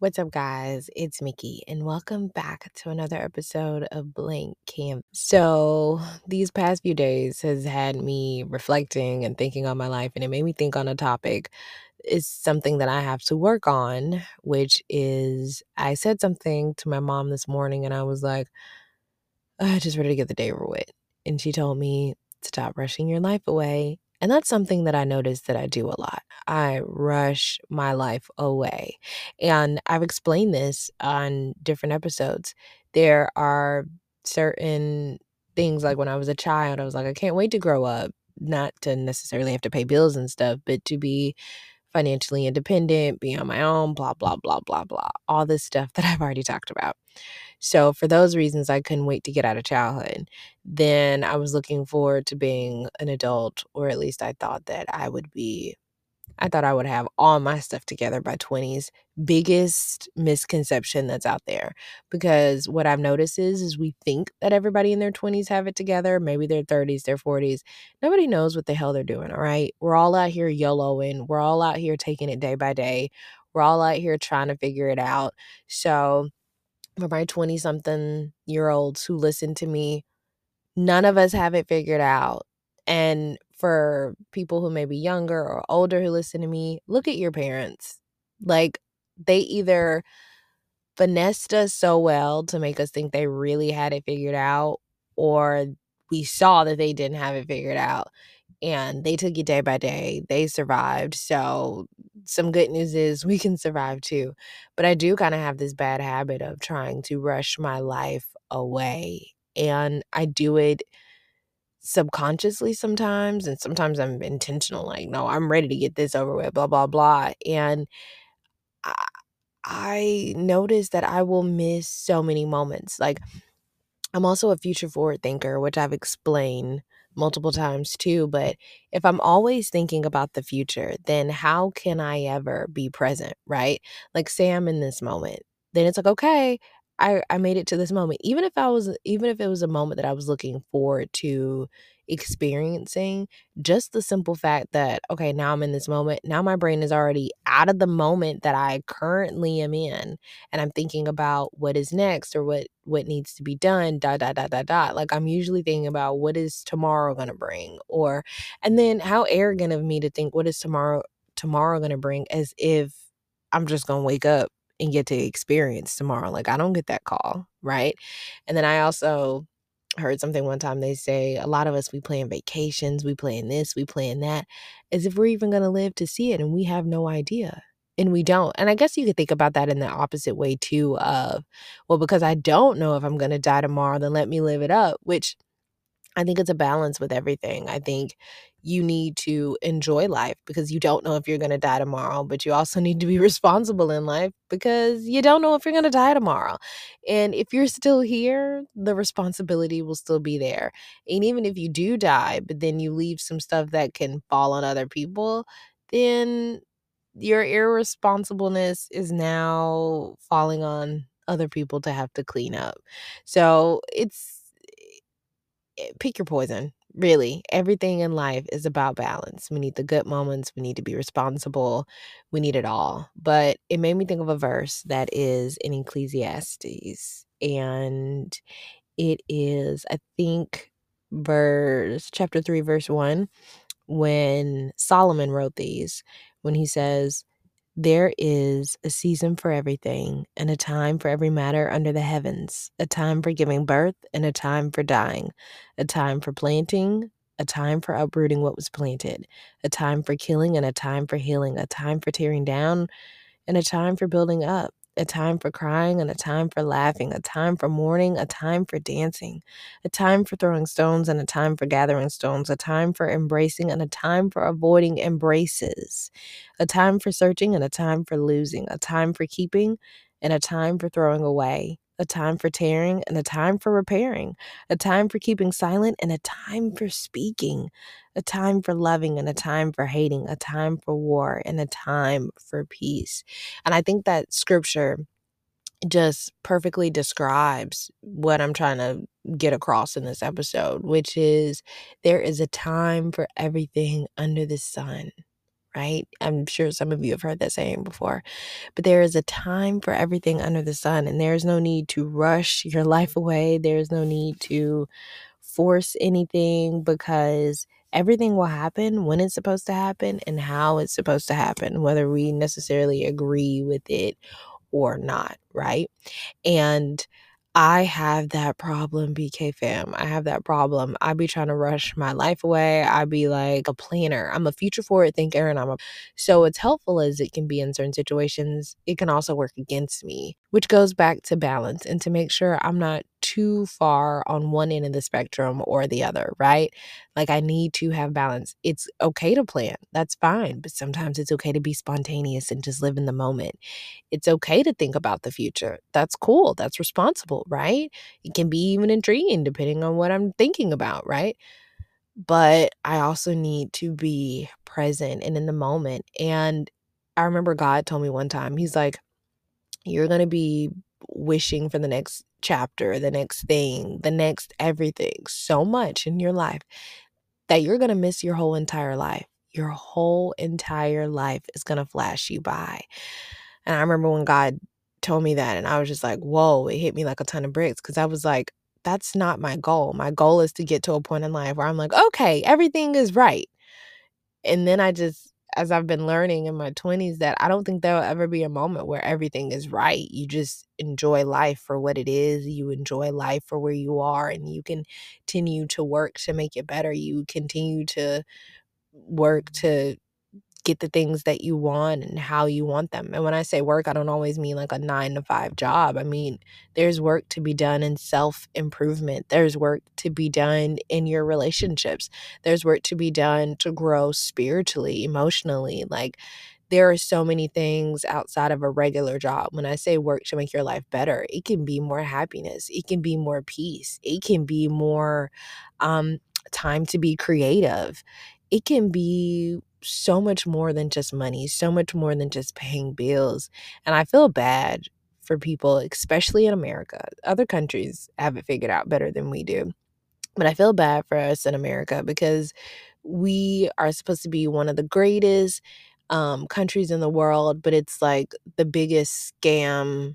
What's up, guys? It's Mickey, and welcome back to another episode of Blank Canvas. So, these past few days has had me reflecting and thinking on my life, and it made me think on a topic. Is something that I have to work on, which is I said something to my mom this morning, and I was like, I just ready to get the day over with. And she told me, stop rushing your life away and that's something that I notice that I do a lot. I rush my life away. And I've explained this on different episodes. There are certain things like when I was a child, I was like, I can't wait to grow up, not to necessarily have to pay bills and stuff, but to be financially independent, be on my own, blah, blah, blah, blah, blah. All this stuff that I've already talked about. So, for those reasons, I couldn't wait to get out of childhood. Then I was looking forward to being an adult, or at least I thought that I would be I thought I would have all my stuff together by 20s. Biggest misconception that's out there. Because what I've noticed is, is we think that everybody in their 20s have it together, maybe their 30s, their 40s. Nobody knows what the hell they're doing, all right? We're all out here YOLOing. We're all out here taking it day by day. We're all out here trying to figure it out. So for my 20 something year olds who listen to me, none of us have it figured out. And for people who may be younger or older who listen to me, look at your parents. Like they either finessed us so well to make us think they really had it figured out, or we saw that they didn't have it figured out and they took it day by day. They survived. So, some good news is we can survive too. But I do kind of have this bad habit of trying to rush my life away. And I do it subconsciously sometimes and sometimes I'm intentional like no I'm ready to get this over with blah blah blah and I, I notice that I will miss so many moments like I'm also a future forward thinker which I've explained multiple times too but if I'm always thinking about the future then how can I ever be present right? Like say I'm in this moment then it's like okay I, I made it to this moment. Even if I was even if it was a moment that I was looking forward to experiencing, just the simple fact that, okay, now I'm in this moment. Now my brain is already out of the moment that I currently am in. And I'm thinking about what is next or what what needs to be done, dot, dot, dot, dot, dot. Like I'm usually thinking about what is tomorrow gonna bring? Or and then how arrogant of me to think what is tomorrow tomorrow gonna bring as if I'm just gonna wake up and get to experience tomorrow. Like I don't get that call, right? And then I also heard something one time they say a lot of us we plan vacations, we plan this, we plan that, as if we're even going to live to see it and we have no idea. And we don't. And I guess you could think about that in the opposite way too of, well, because I don't know if I'm going to die tomorrow, then let me live it up, which I think it's a balance with everything. I think you need to enjoy life because you don't know if you're going to die tomorrow, but you also need to be responsible in life because you don't know if you're going to die tomorrow. And if you're still here, the responsibility will still be there. And even if you do die, but then you leave some stuff that can fall on other people, then your irresponsibleness is now falling on other people to have to clean up. So it's Eh, pick your poison. Really, everything in life is about balance. We need the good moments. We need to be responsible. We need it all. But it made me think of a verse that is in Ecclesiastes. And it is, I think, verse chapter 3, verse 1, when Solomon wrote these, when he says, there is a season for everything, and a time for every matter under the heavens, a time for giving birth, and a time for dying, a time for planting, a time for uprooting what was planted, a time for killing, and a time for healing, a time for tearing down, and a time for building up a time for crying and a time for laughing, a time for mourning, a time for dancing, a time for throwing stones and a time for gathering stones, a time for embracing and a time for avoiding embraces, a time for searching and a time for losing, a time for keeping and a time for throwing away, a time for tearing and a time for repairing, a time for keeping silent and a time for speaking, a time for loving and a time for hating, a time for war and a time for peace. And I think that scripture just perfectly describes what I'm trying to get across in this episode, which is there is a time for everything under the sun. Right? I'm sure some of you have heard that saying before. But there is a time for everything under the sun, and there's no need to rush your life away. There's no need to force anything because everything will happen when it's supposed to happen and how it's supposed to happen, whether we necessarily agree with it or not, right? And I have that problem, BK fam. I have that problem. I be trying to rush my life away. I be like a planner. I'm a future forward thinker and I'm a so as helpful as it can be in certain situations, it can also work against me, which goes back to balance and to make sure I'm not too far on one end of the spectrum or the other, right? Like I need to have balance. It's okay to plan. That's fine, but sometimes it's okay to be spontaneous and just live in the moment. It's okay to think about the future. That's cool. That's responsible, right? It can be even intriguing depending on what I'm thinking about, right? But I also need to be present and in the moment. And I remember God told me one time, He's like, You're going to be wishing for the next chapter, the next thing, the next everything so much in your life that you're going to miss your whole entire life. Your whole entire life is going to flash you by. And I remember when God told me that, and I was just like, whoa, it hit me like a ton of bricks because I was like, that's not my goal. My goal is to get to a point in life where I'm like, okay, everything is right. And then I just, as I've been learning in my 20s, that I don't think there'll ever be a moment where everything is right. You just enjoy life for what it is. You enjoy life for where you are, and you continue to work to make it better. You continue to work to get the things that you want and how you want them. And when I say work, I don't always mean like a nine to five job. I mean, there's work to be done in self improvement, there's work to be done in your relationships, there's work to be done to grow spiritually, emotionally. Like, there are so many things outside of a regular job. When I say work to make your life better, it can be more happiness, it can be more peace, it can be more um, time to be creative. It can be so much more than just money, so much more than just paying bills. And I feel bad for people, especially in America. Other countries have it figured out better than we do. But I feel bad for us in America because we are supposed to be one of the greatest um, countries in the world, but it's like the biggest scam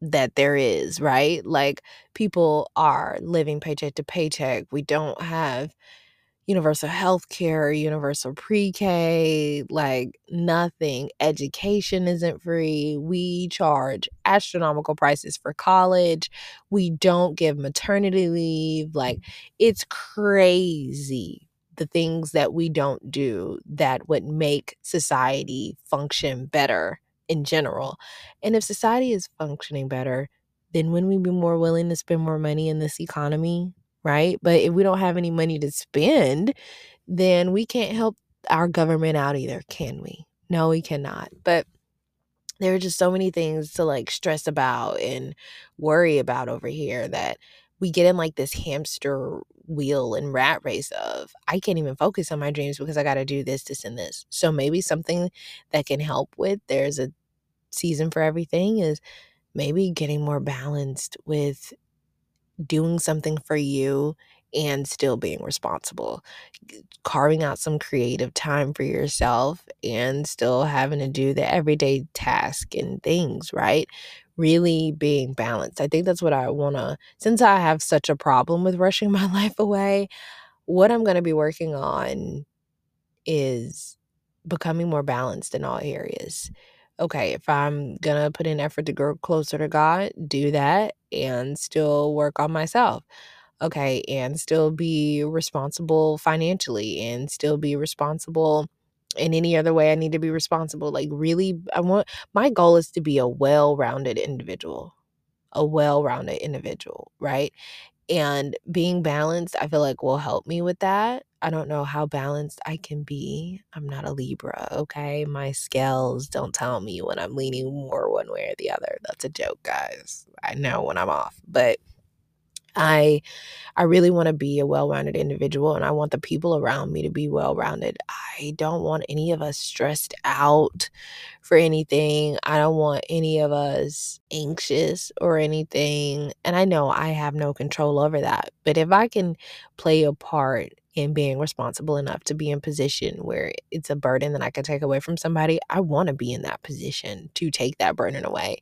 that there is, right? Like people are living paycheck to paycheck. We don't have universal health care, universal pre K, like nothing. Education isn't free. We charge astronomical prices for college. We don't give maternity leave. Like, mm-hmm. it's crazy the things that we don't do that would make society function better in general. And if society is functioning better, then wouldn't we be more willing to spend more money in this economy? Right? But if we don't have any money to spend, then we can't help our government out either, can we? No, we cannot. But there are just so many things to like stress about and worry about over here that we get in like this hamster wheel and rat race of I can't even focus on my dreams because I got to do this, this, and this. So maybe something that can help with there's a season for everything is maybe getting more balanced with doing something for you and still being responsible. Carving out some creative time for yourself and still having to do the everyday task and things, right? Really being balanced. I think that's what I want to, since I have such a problem with rushing my life away, what I'm going to be working on is becoming more balanced in all areas okay, if I'm gonna put in effort to grow closer to God, do that and still work on myself. Okay, and still be responsible financially and still be responsible in any other way I need to be responsible. Like, really, I want my goal is to be a well rounded individual, a well rounded individual, right? And being balanced, I feel like will help me with that. I don't know how balanced I can be. I'm not a Libra, okay? My scales don't tell me when I'm leaning more one way or the other. That's a joke, guys. I know when I'm off. But I I really want to be a well-rounded individual and I want the people around me to be well-rounded. I don't want any of us stressed out for anything. I don't want any of us anxious or anything. And I know I have no control over that. But if I can play a part in being responsible enough to be in position where it's a burden that I can take away from somebody, I want to be in that position to take that burden away.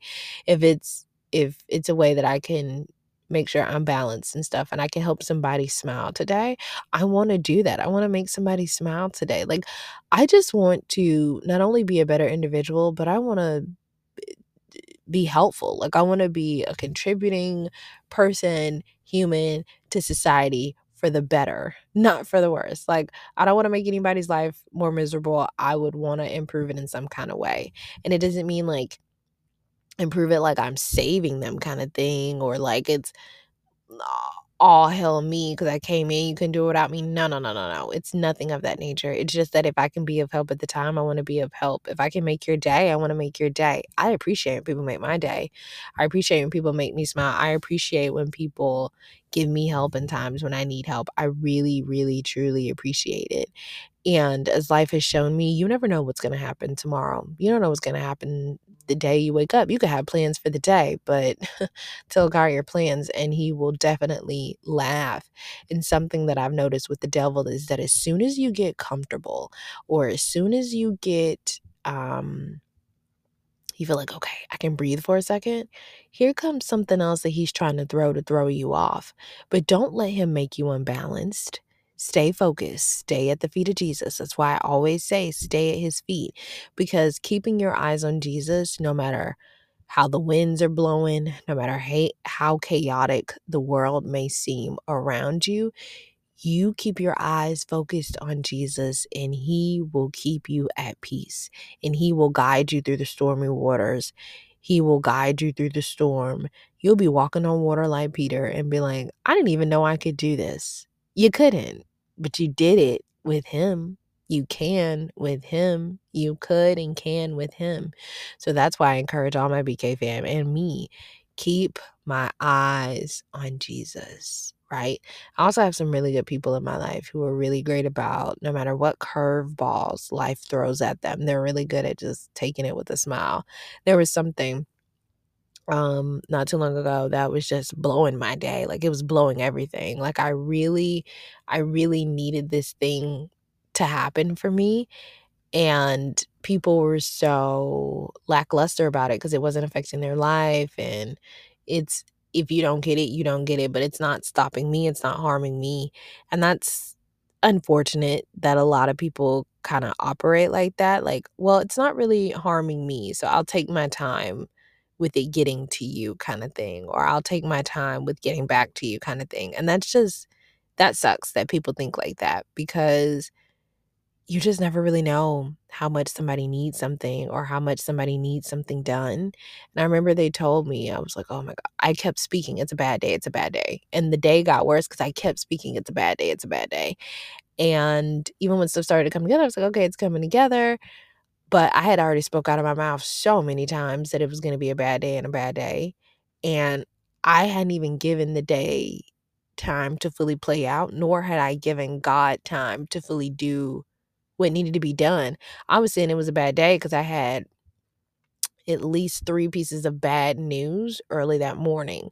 If it's if it's a way that I can make sure I'm balanced and stuff and I can help somebody smile today, I want to do that. I want to make somebody smile today. Like I just want to not only be a better individual, but I want to be helpful. Like I want to be a contributing person, human to society for the better, not for the worse. Like I don't want to make anybody's life more miserable. I would want to improve it in some kind of way. And it doesn't mean like improve it like I'm saving them kind of thing or like it's all hell me because I came in, you can do it without me. No, no, no, no, no. It's nothing of that nature. It's just that if I can be of help at the time, I want to be of help. If I can make your day, I want to make your day. I appreciate when people make my day. I appreciate when people make me smile. I appreciate when people give me help in times when I need help. I really, really, truly appreciate it. And as life has shown me, you never know what's going to happen tomorrow. You don't know what's going to happen the day you wake up. You could have plans for the day, but tell God your plans and he will definitely laugh. And something that I've noticed with the devil is that as soon as you get comfortable or as soon as you get um you feel like, okay, I can breathe for a second. Here comes something else that he's trying to throw to throw you off. But don't let him make you unbalanced. Stay focused. Stay at the feet of Jesus. That's why I always say stay at his feet because keeping your eyes on Jesus, no matter how the winds are blowing, no matter how chaotic the world may seem around you, you keep your eyes focused on Jesus and He will keep you at peace and He will guide you through the stormy waters. He will guide you through the storm. You'll be walking on water like Peter and be like, I didn't even know I could do this. You couldn't, but you did it with Him. You can with Him. You could and can with Him. So that's why I encourage all my BK fam and me keep my eyes on Jesus right? I also have some really good people in my life who are really great about no matter what curveballs life throws at them, they're really good at just taking it with a smile. There was something um not too long ago that was just blowing my day like it was blowing everything like i really i really needed this thing to happen for me and people were so lackluster about it because it wasn't affecting their life and it's if you don't get it, you don't get it, but it's not stopping me, it's not harming me. And that's unfortunate that a lot of people kind of operate like that. Like, well, it's not really harming me, so I'll take my time with it getting to you kind of thing, or I'll take my time with getting back to you kind of thing. And that's just, that sucks that people think like that because you just never really know how much somebody needs something or how much somebody needs something done. And I remember they told me, I was like, oh my God, I kept speaking, it's a bad day, it's a bad day. And the day got worse because I kept speaking, it's a bad day, it's a bad day. And even when stuff started to come together, I was like, okay, it's coming together. But I had already spoke out of my mouth so many times that it was going to be a bad day and a bad day. And I hadn't even given the day time to fully play out, nor had I given God time to fully do what needed to be done. I was saying it was a bad day because I had at least three pieces of bad news early that morning.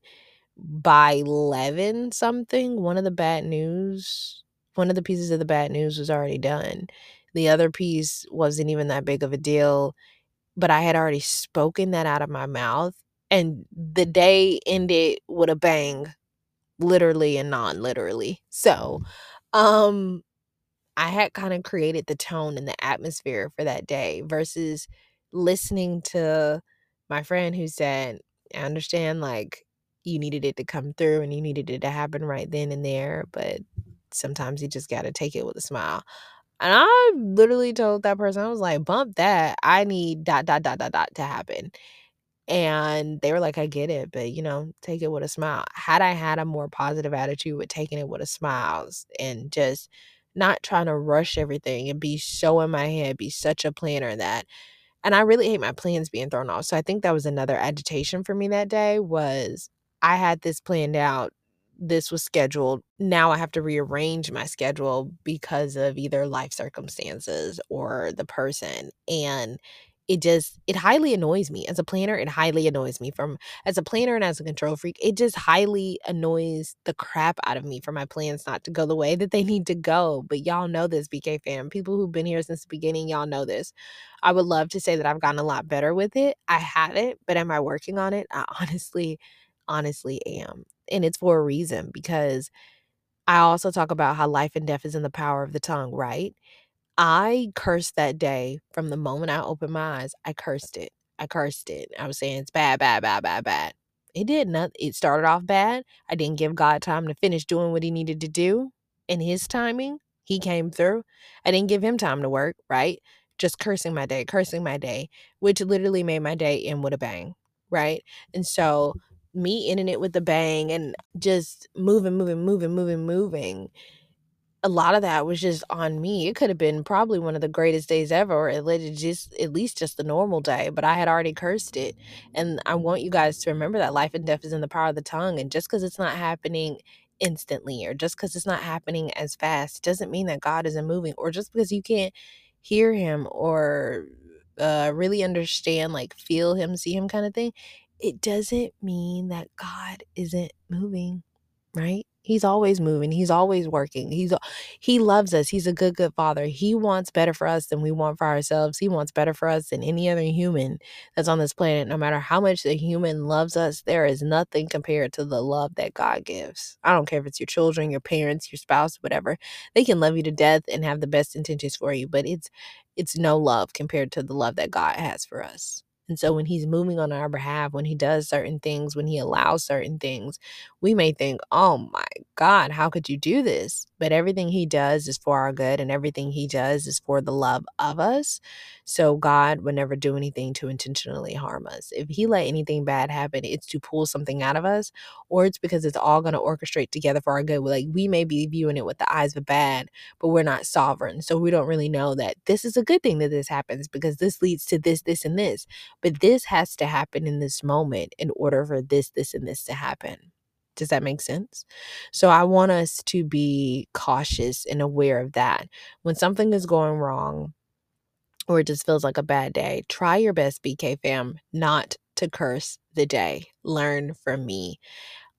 By 11 something, one of the bad news, one of the pieces of the bad news was already done. The other piece wasn't even that big of a deal, but I had already spoken that out of my mouth. And the day ended with a bang, literally and non literally. So, um, I had kind of created the tone and the atmosphere for that day versus listening to my friend who said, I understand like you needed it to come through and you needed it to happen right then and there, but sometimes you just got to take it with a smile. And I literally told that person, I was like, bump that. I need dot, dot, dot, dot, dot to happen. And they were like, I get it, but you know, take it with a smile. Had I had a more positive attitude with taking it with a smile and just not trying to rush everything and be so in my head, be such a planner that and I really hate my plans being thrown off. So I think that was another agitation for me that day was I had this planned out. This was scheduled. Now I have to rearrange my schedule because of either life circumstances or the person. And it just it highly annoys me as a planner it highly annoys me from as a planner and as a control freak it just highly annoys the crap out of me for my plans not to go the way that they need to go but y'all know this bk fam people who've been here since the beginning y'all know this i would love to say that i've gotten a lot better with it i haven't but am i working on it i honestly honestly am and it's for a reason because i also talk about how life and death is in the power of the tongue right I cursed that day from the moment I opened my eyes. I cursed it. I cursed it. I was saying it's bad, bad, bad, bad, bad. It did not. It started off bad. I didn't give God time to finish doing what he needed to do in his timing. He came through. I didn't give him time to work, right? Just cursing my day, cursing my day, which literally made my day end with a bang, right? And so me ending it with a bang and just moving, moving, moving, moving, moving a lot of that was just on me. It could have been probably one of the greatest days ever, or at least just at least just a normal day, but I had already cursed it. And I want you guys to remember that life and death is in the power of the tongue. And just because it's not happening instantly, or just because it's not happening as fast, doesn't mean that God isn't moving, or just because you can't hear him or uh, really understand, like feel him, see him kind of thing, it doesn't mean that God isn't moving, right? He's always moving. He's always working. He's he loves us. He's a good good father. He wants better for us than we want for ourselves. He wants better for us than any other human that's on this planet. No matter how much the human loves us, there is nothing compared to the love that God gives. I don't care if it's your children, your parents, your spouse, whatever. They can love you to death and have the best intentions for you, but it's it's no love compared to the love that God has for us. And so when he's moving on our behalf, when he does certain things, when he allows certain things, we may think, oh my God, how could you do this? But everything he does is for our good and everything he does is for the love of us. So God would never do anything to intentionally harm us. If he let anything bad happen, it's to pull something out of us or it's because it's all going to orchestrate together for our good. Like we may be viewing it with the eyes of bad, but we're not sovereign. So we don't really know that this is a good thing that this happens because this leads to this, this, and this. But this has to happen in this moment in order for this, this, and this to happen. Does that make sense? So I want us to be cautious and aware of that. When something is going wrong or it just feels like a bad day, try your best, BK fam, not to curse the day. Learn from me.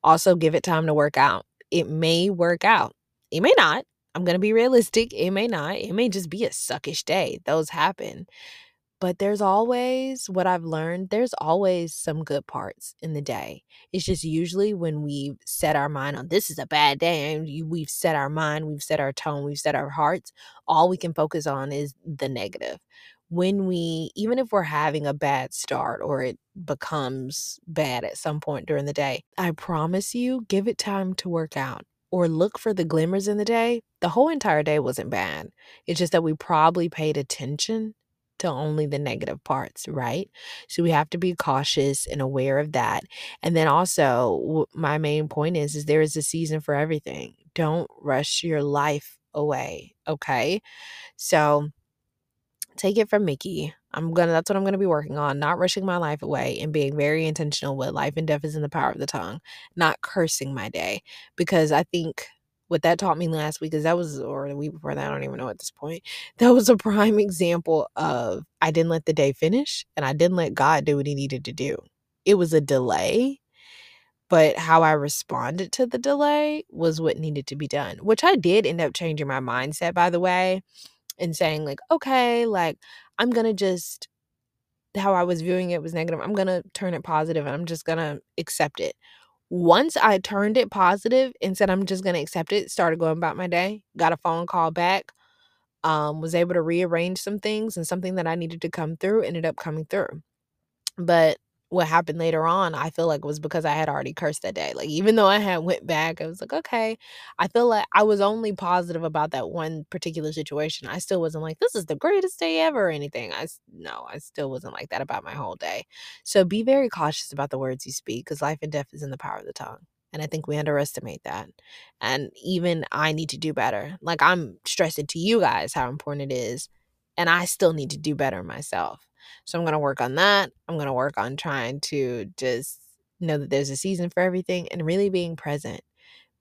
Also, give it time to work out. It may work out, it may not. I'm going to be realistic. It may not. It may just be a suckish day. Those happen. But there's always what I've learned, there's always some good parts in the day. It's just usually when we've set our mind on this is a bad day and we've set our mind, we've set our tone, we've set our hearts, all we can focus on is the negative. When we, even if we're having a bad start or it becomes bad at some point during the day, I promise you, give it time to work out or look for the glimmers in the day. The whole entire day wasn't bad. It's just that we probably paid attention to only the negative parts, right? So we have to be cautious and aware of that. And then also my main point is is there is a season for everything. Don't rush your life away, okay? So take it from Mickey. I'm gonna that's what I'm gonna be working on, not rushing my life away and being very intentional with life and death is in the power of the tongue, not cursing my day. Because I think what that taught me last week is that was or the week before that, I don't even know at this point. That was a prime example of I didn't let the day finish and I didn't let God do what he needed to do. It was a delay, but how I responded to the delay was what needed to be done, which I did end up changing my mindset by the way and saying like, okay, like I'm to just how I was viewing it was negative. I'm to turn it positive and I'm just to accept it once I turned it positive and said I'm just gonna accept it, started going about my day, got a phone call back, um, was able to rearrange some things and something that I needed to come through ended up coming through. But what happened later on, I feel like was because I had already cursed that day. Like even though I had went back, I was like, okay. I feel like I was only positive about that one particular situation. I still wasn't like, this is the greatest day ever or anything. I no, I still wasn't like that about my whole day. So be very cautious about the words you speak because life and death is in the power of the tongue. And I think we underestimate that. And even I need to do better. Like I'm stressing to you guys how important it is. And I still need to do better myself. So I'm going to work on that. I'm going to work on trying to just know that there's a season for everything and really being present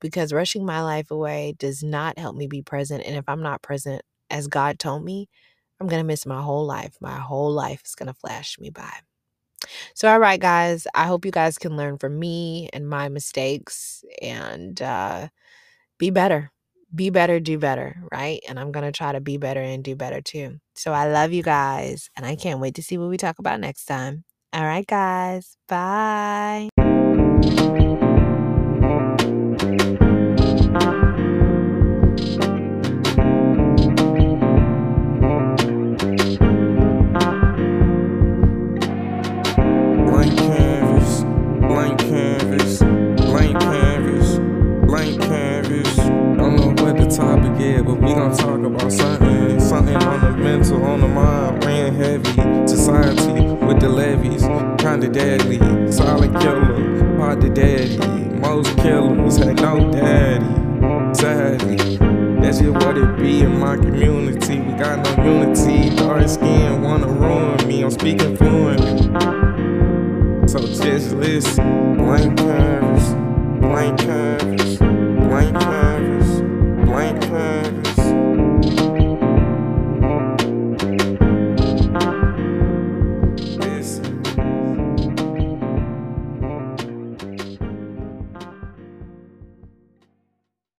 because rushing my life away does not help me be present. And if I'm not present as God told me, I'm going to miss my whole life. My whole life is going to flash me by. So, all right, guys, I hope you guys can learn from me and my mistakes and uh, be better. Be better, do better, right? And I'm going to try to be better and do better too. So, I love you guys, and I can't wait to see what we talk about next time. All right, guys, bye. I'm heavy. Society with the levies, kinda deadly. Solid killer, hard to daddy. Most killers had no daddy. Sadly. That's just what it be in my community. We got no unity. Dark skin wanna ruin me. I'm speaking fluently. So just listen. Blank canvas, blank canvas, blank canvas, blank canvas.